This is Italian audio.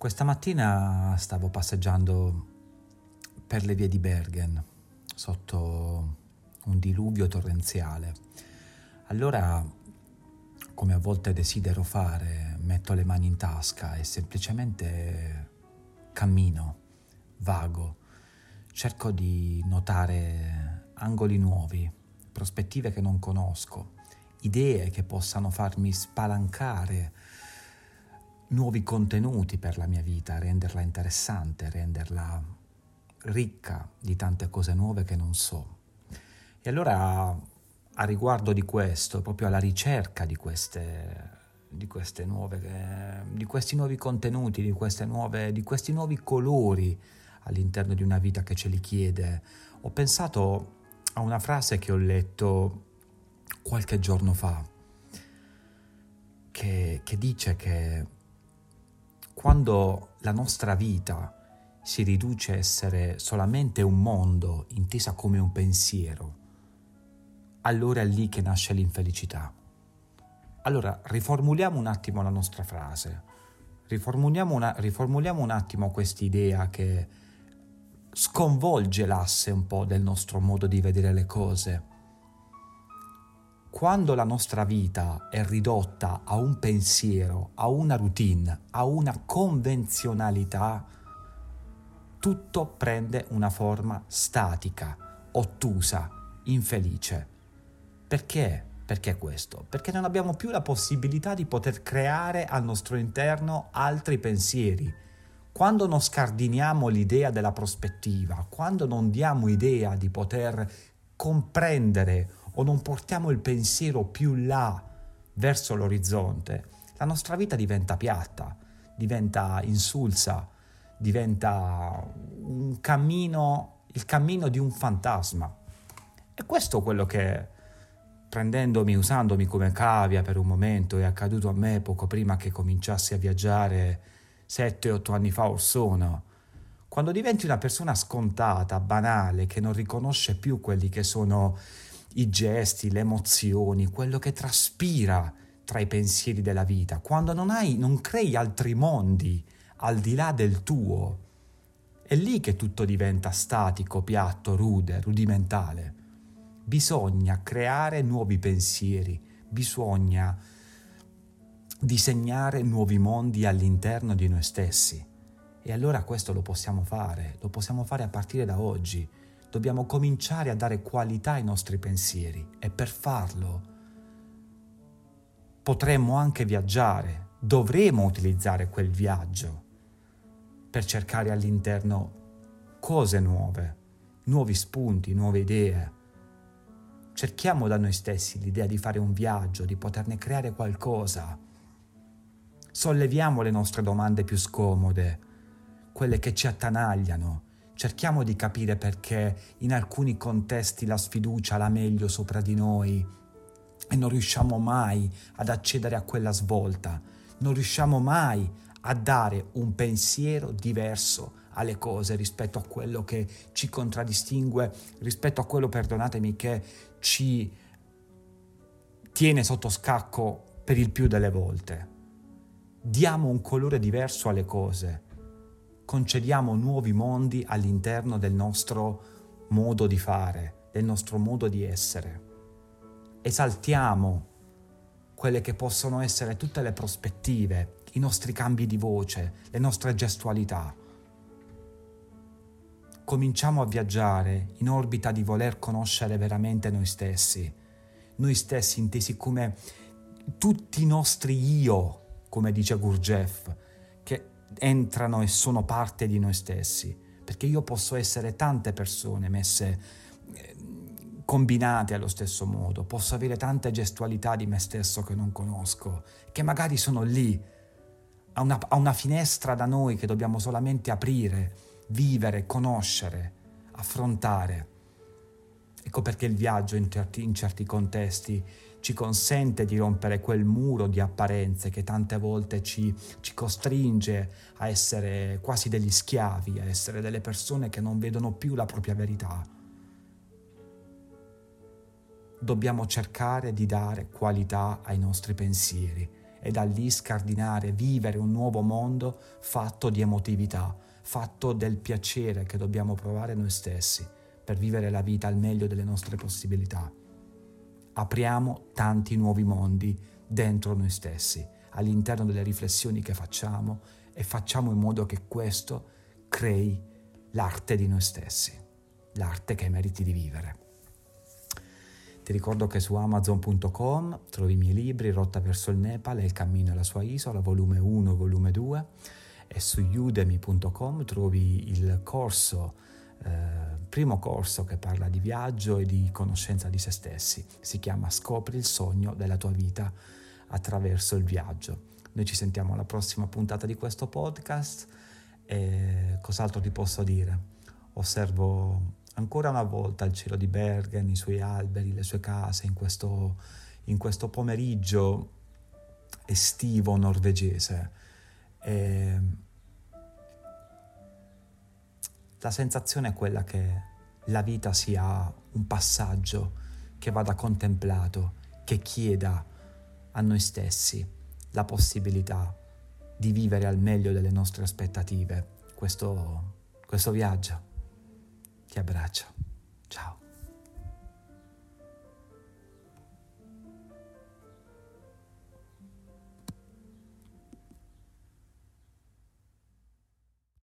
Questa mattina stavo passeggiando per le vie di Bergen sotto un diluvio torrenziale. Allora, come a volte desidero fare, metto le mani in tasca e semplicemente cammino, vago, cerco di notare angoli nuovi, prospettive che non conosco, idee che possano farmi spalancare nuovi contenuti per la mia vita, renderla interessante, renderla ricca di tante cose nuove che non so. E allora a riguardo di questo, proprio alla ricerca di queste, di queste nuove, di questi nuovi contenuti, di, nuove, di questi nuovi colori all'interno di una vita che ce li chiede, ho pensato a una frase che ho letto qualche giorno fa, che, che dice che quando la nostra vita si riduce a essere solamente un mondo intesa come un pensiero, allora è lì che nasce l'infelicità. Allora riformuliamo un attimo la nostra frase, riformuliamo, una, riformuliamo un attimo quest'idea che sconvolge l'asse un po' del nostro modo di vedere le cose. Quando la nostra vita è ridotta a un pensiero, a una routine, a una convenzionalità, tutto prende una forma statica, ottusa, infelice. Perché? Perché questo? Perché non abbiamo più la possibilità di poter creare al nostro interno altri pensieri. Quando non scardiniamo l'idea della prospettiva, quando non diamo idea di poter comprendere o non portiamo il pensiero più là verso l'orizzonte, la nostra vita diventa piatta, diventa insulsa, diventa un cammino, il cammino di un fantasma. E questo è quello che, prendendomi, usandomi come cavia per un momento, è accaduto a me poco prima che cominciassi a viaggiare 7-8 anni fa or sono. Quando diventi una persona scontata, banale, che non riconosce più quelli che sono i gesti, le emozioni, quello che traspira tra i pensieri della vita, quando non hai, non crei altri mondi al di là del tuo, è lì che tutto diventa statico, piatto, rude, rudimentale. Bisogna creare nuovi pensieri, bisogna disegnare nuovi mondi all'interno di noi stessi. E allora questo lo possiamo fare, lo possiamo fare a partire da oggi dobbiamo cominciare a dare qualità ai nostri pensieri e per farlo potremmo anche viaggiare, dovremo utilizzare quel viaggio per cercare all'interno cose nuove, nuovi spunti, nuove idee. Cerchiamo da noi stessi l'idea di fare un viaggio, di poterne creare qualcosa. Solleviamo le nostre domande più scomode, quelle che ci attanagliano, Cerchiamo di capire perché in alcuni contesti la sfiducia la meglio sopra di noi e non riusciamo mai ad accedere a quella svolta, non riusciamo mai a dare un pensiero diverso alle cose rispetto a quello che ci contraddistingue, rispetto a quello, perdonatemi, che ci tiene sotto scacco per il più delle volte. Diamo un colore diverso alle cose concediamo nuovi mondi all'interno del nostro modo di fare, del nostro modo di essere. Esaltiamo quelle che possono essere tutte le prospettive, i nostri cambi di voce, le nostre gestualità. Cominciamo a viaggiare in orbita di voler conoscere veramente noi stessi, noi stessi intesi come tutti i nostri io, come dice Gurdjieff, entrano e sono parte di noi stessi, perché io posso essere tante persone messe eh, combinate allo stesso modo, posso avere tante gestualità di me stesso che non conosco, che magari sono lì, a una, a una finestra da noi che dobbiamo solamente aprire, vivere, conoscere, affrontare. Ecco perché il viaggio in certi, in certi contesti ci consente di rompere quel muro di apparenze che tante volte ci, ci, costringe a essere quasi degli schiavi, a essere delle persone che non vedono più la propria verità. Dobbiamo cercare di dare qualità ai nostri pensieri e da lì scardinare, vivere un nuovo mondo fatto di emotività, fatto del piacere che dobbiamo provare noi stessi per vivere la vita al meglio delle nostre possibilità. Apriamo tanti nuovi mondi dentro noi stessi, all'interno delle riflessioni che facciamo e facciamo in modo che questo crei l'arte di noi stessi, l'arte che meriti di vivere. Ti ricordo che su amazon.com trovi i miei libri Rotta verso il Nepal e Il cammino alla sua isola, volume 1 volume 2 e su udemy.com trovi il corso, eh, primo corso che parla di viaggio e di conoscenza di se stessi. Si chiama Scopri il sogno della tua vita attraverso il viaggio. Noi ci sentiamo alla prossima puntata di questo podcast e cos'altro ti posso dire? Osservo ancora una volta il cielo di Bergen, i suoi alberi, le sue case in questo, in questo pomeriggio estivo norvegese. E la sensazione è quella che la vita sia un passaggio che vada contemplato, che chieda a noi stessi la possibilità di vivere al meglio delle nostre aspettative questo, questo viaggio. Ti abbraccio. Ciao.